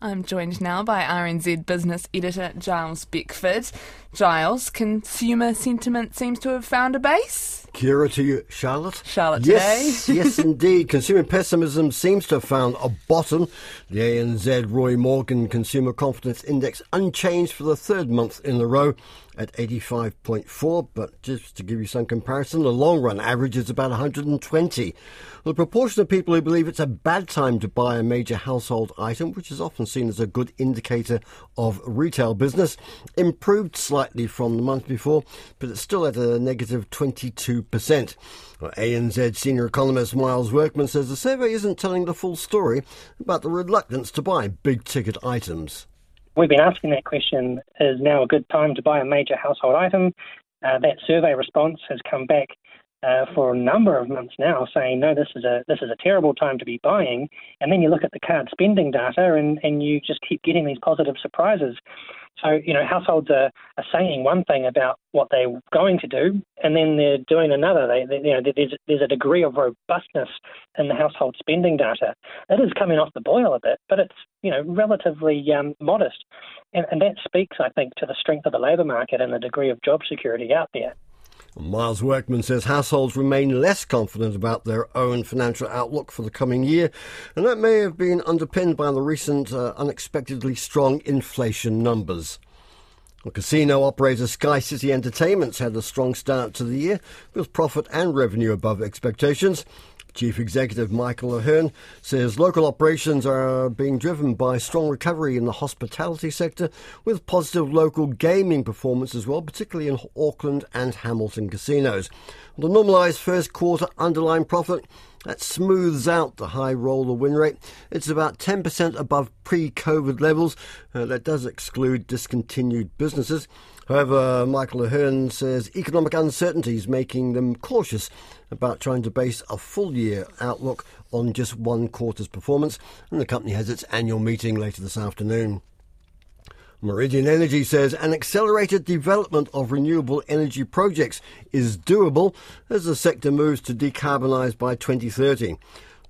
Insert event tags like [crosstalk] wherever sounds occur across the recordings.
I'm joined now by RNZ business editor Giles Beckford. Giles, consumer sentiment seems to have found a base. Kia ora to you, Charlotte. Charlotte yes, today. [laughs] yes, indeed. Consumer pessimism seems to have found a bottom. The ANZ Roy Morgan Consumer Confidence Index unchanged for the third month in a row at 85.4. But just to give you some comparison, the long run average is about 120. The proportion of people who believe it's a bad time to buy a major household item, which is often seen as a good indicator of retail business, improved slightly from the month before, but it's still at a negative 22%. Well, ANZ senior economist Miles Workman says the survey isn't telling the full story about the reluctance to buy big ticket items. We've been asking that question is now a good time to buy a major household item? Uh, that survey response has come back uh, for a number of months now, saying no, this is a this is a terrible time to be buying. And then you look at the card spending data, and, and you just keep getting these positive surprises. So you know, households are, are saying one thing about what they're going to do, and then they're doing another. They, they you know, there's there's a degree of robustness in the household spending data. It is coming off the boil a bit, but it's you know relatively um, modest, and, and that speaks, I think, to the strength of the labour market and the degree of job security out there. Miles Workman says households remain less confident about their own financial outlook for the coming year, and that may have been underpinned by the recent uh, unexpectedly strong inflation numbers. Well, casino operator Sky City Entertainments had a strong start to the year, with profit and revenue above expectations. Chief Executive Michael Ahearn says local operations are being driven by strong recovery in the hospitality sector, with positive local gaming performance as well, particularly in Auckland and Hamilton casinos. The normalised first quarter underlying profit that smooths out the high roller win rate. It's about 10% above pre COVID levels. Uh, that does exclude discontinued businesses. However, Michael Ahearn says economic uncertainty is making them cautious about trying to base a full year outlook on just one quarter's performance, and the company has its annual meeting later this afternoon. Meridian Energy says an accelerated development of renewable energy projects is doable as the sector moves to decarbonise by 2030.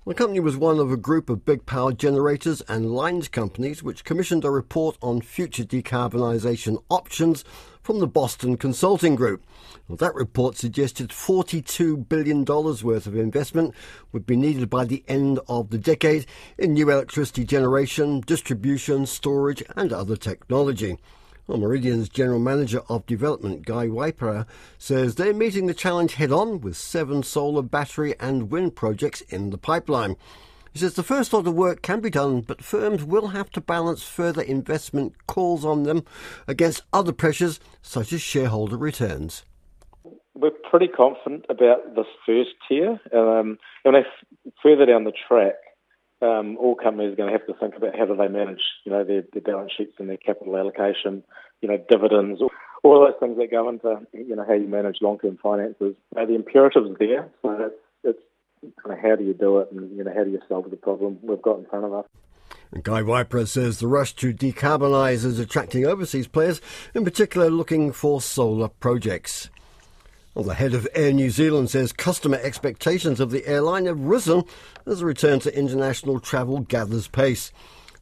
The company was one of a group of big power generators and lines companies which commissioned a report on future decarbonisation options from the Boston Consulting Group. Well, that report suggested $42 billion worth of investment would be needed by the end of the decade in new electricity generation, distribution, storage, and other technology. Well, Meridian's General Manager of Development, Guy Waipara, says they're meeting the challenge head on with seven solar, battery, and wind projects in the pipeline. He says the first lot of work can be done, but firms will have to balance further investment calls on them against other pressures, such as shareholder returns. We're pretty confident about this first tier. Um, and if further down the track, um, all companies are going to have to think about how do they manage, you know, their, their balance sheets and their capital allocation, you know, dividends, all, all those things that go into, you know, how you manage long-term finances. Uh, the imperatives there, so it's, it's kind of how do you do it, and you know, how do you solve the problem we've got in front of us. Guy Waipara says the rush to decarbonise is attracting overseas players, in particular looking for solar projects. Well, the head of Air New Zealand says customer expectations of the airline have risen as a return to international travel gathers pace.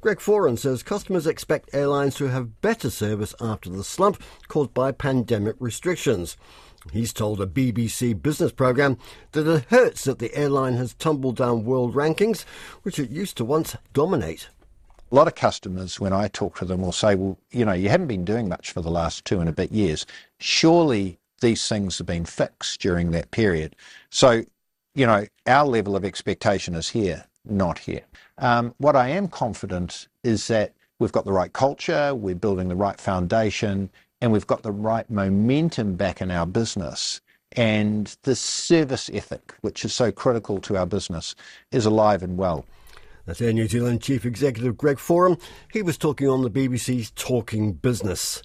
Greg Foran says customers expect airlines to have better service after the slump caused by pandemic restrictions. He's told a BBC business programme that it hurts that the airline has tumbled down world rankings, which it used to once dominate. A lot of customers, when I talk to them, will say, Well, you know, you haven't been doing much for the last two and a bit years. Surely these things have been fixed during that period. So, you know, our level of expectation is here, not here. Um, what I am confident is that we've got the right culture, we're building the right foundation, and we've got the right momentum back in our business. And the service ethic, which is so critical to our business, is alive and well. That's Air New Zealand Chief Executive Greg Foran. He was talking on the BBC's Talking Business.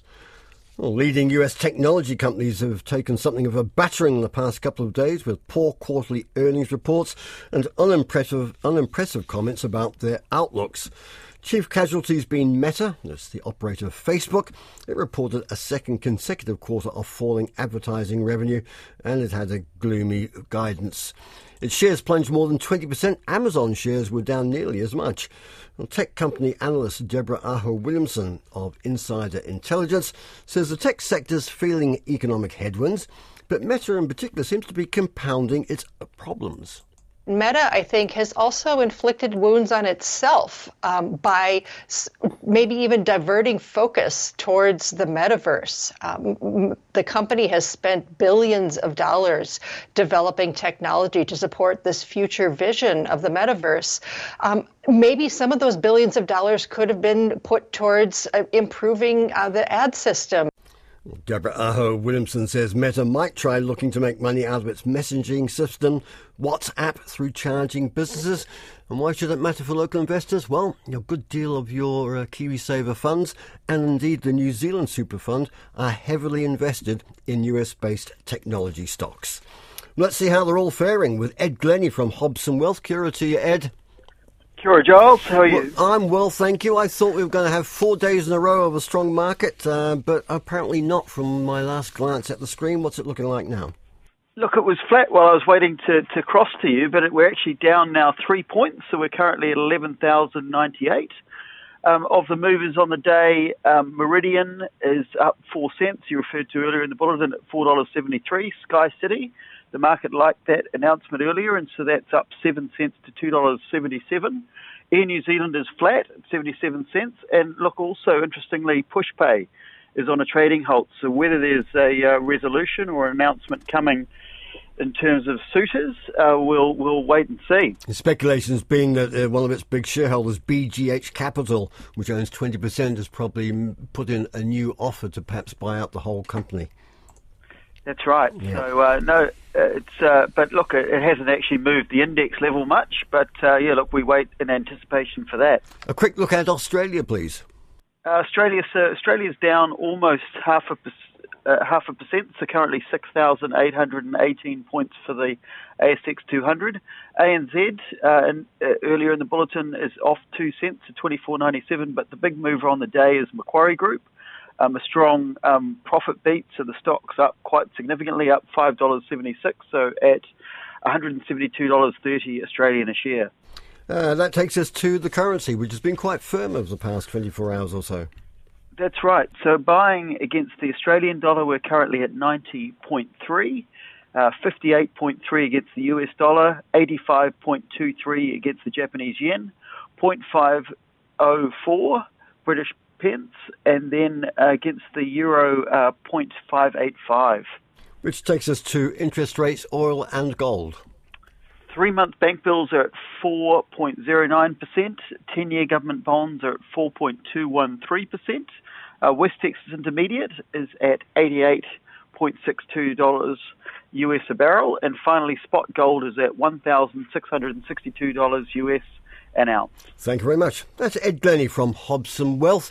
Well, leading US technology companies have taken something of a battering in the past couple of days with poor quarterly earnings reports and unimpressive, unimpressive comments about their outlooks. Chief casualties being Meta, that's the operator of Facebook. It reported a second consecutive quarter of falling advertising revenue and it had a gloomy guidance. Its shares plunged more than 20%. Amazon shares were down nearly as much. Well, tech company analyst Deborah Aho Williamson of Insider Intelligence says the tech sector's feeling economic headwinds, but Meta in particular seems to be compounding its problems. Meta, I think, has also inflicted wounds on itself um, by maybe even diverting focus towards the metaverse. Um, the company has spent billions of dollars developing technology to support this future vision of the metaverse. Um, maybe some of those billions of dollars could have been put towards uh, improving uh, the ad system. Deborah Aho Williamson says Meta might try looking to make money out of its messaging system, WhatsApp, through charging businesses. And why should it matter for local investors? Well, a good deal of your uh, KiwiSaver funds and indeed the New Zealand Super Fund are heavily invested in US based technology stocks. Let's see how they're all faring with Ed Glennie from Hobson Wealth. Kia ora to you, Ed. Sure, Giles. How are you? Well, I'm well, thank you. I thought we were going to have four days in a row of a strong market, uh, but apparently not from my last glance at the screen. What's it looking like now? Look, it was flat while I was waiting to, to cross to you, but it, we're actually down now three points, so we're currently at 11,098. Um, of the movers on the day, um, Meridian is up four cents. You referred to earlier in the bulletin at $4.73. Sky City the market liked that announcement earlier, and so that's up 7 cents to $2.77. Air New Zealand is flat at 77 cents. And look, also interestingly, PushPay is on a trading halt. So whether there's a uh, resolution or an announcement coming in terms of suitors, uh, we'll we'll wait and see. The speculations being that uh, one of its big shareholders, BGH Capital, which owns 20%, has probably put in a new offer to perhaps buy out the whole company. That's right. Yeah. So uh, no, it's uh, but look, it, hasn't actually moved the index level much. But uh, yeah, look, we wait in anticipation for that. A quick look at Australia, please. Uh, Australia, so Australia's down almost half a uh, half a percent. So currently six thousand eight hundred and eighteen points for the ASX 200. ANZ uh, in, earlier in the bulletin is off two cents to twenty four ninety seven. But the big mover on the day is Macquarie Group um, a strong um, profit beat, so the stock's up quite significantly, up $5.76, so at $172.30 Australian a share. Uh, that takes us to the currency, which has been quite firm over the past 24 hours or so. That's right. So buying against the Australian dollar, we're currently at 90.3. Uh, 58.3 against the US dollar, 85.23 against the Japanese yen, 0.504 British pence, and then uh, against the euro, uh, 0.585. Which takes us to interest rates, oil and gold. Three month bank bills are at 4.09%, 10 year government bonds are at 4.213%. Uh, West Texas Intermediate is at 88.62 dollars US a barrel, and finally spot gold is at 1,662 dollars US an ounce. Thank you very much. That's Ed Glennie from Hobson Wealth.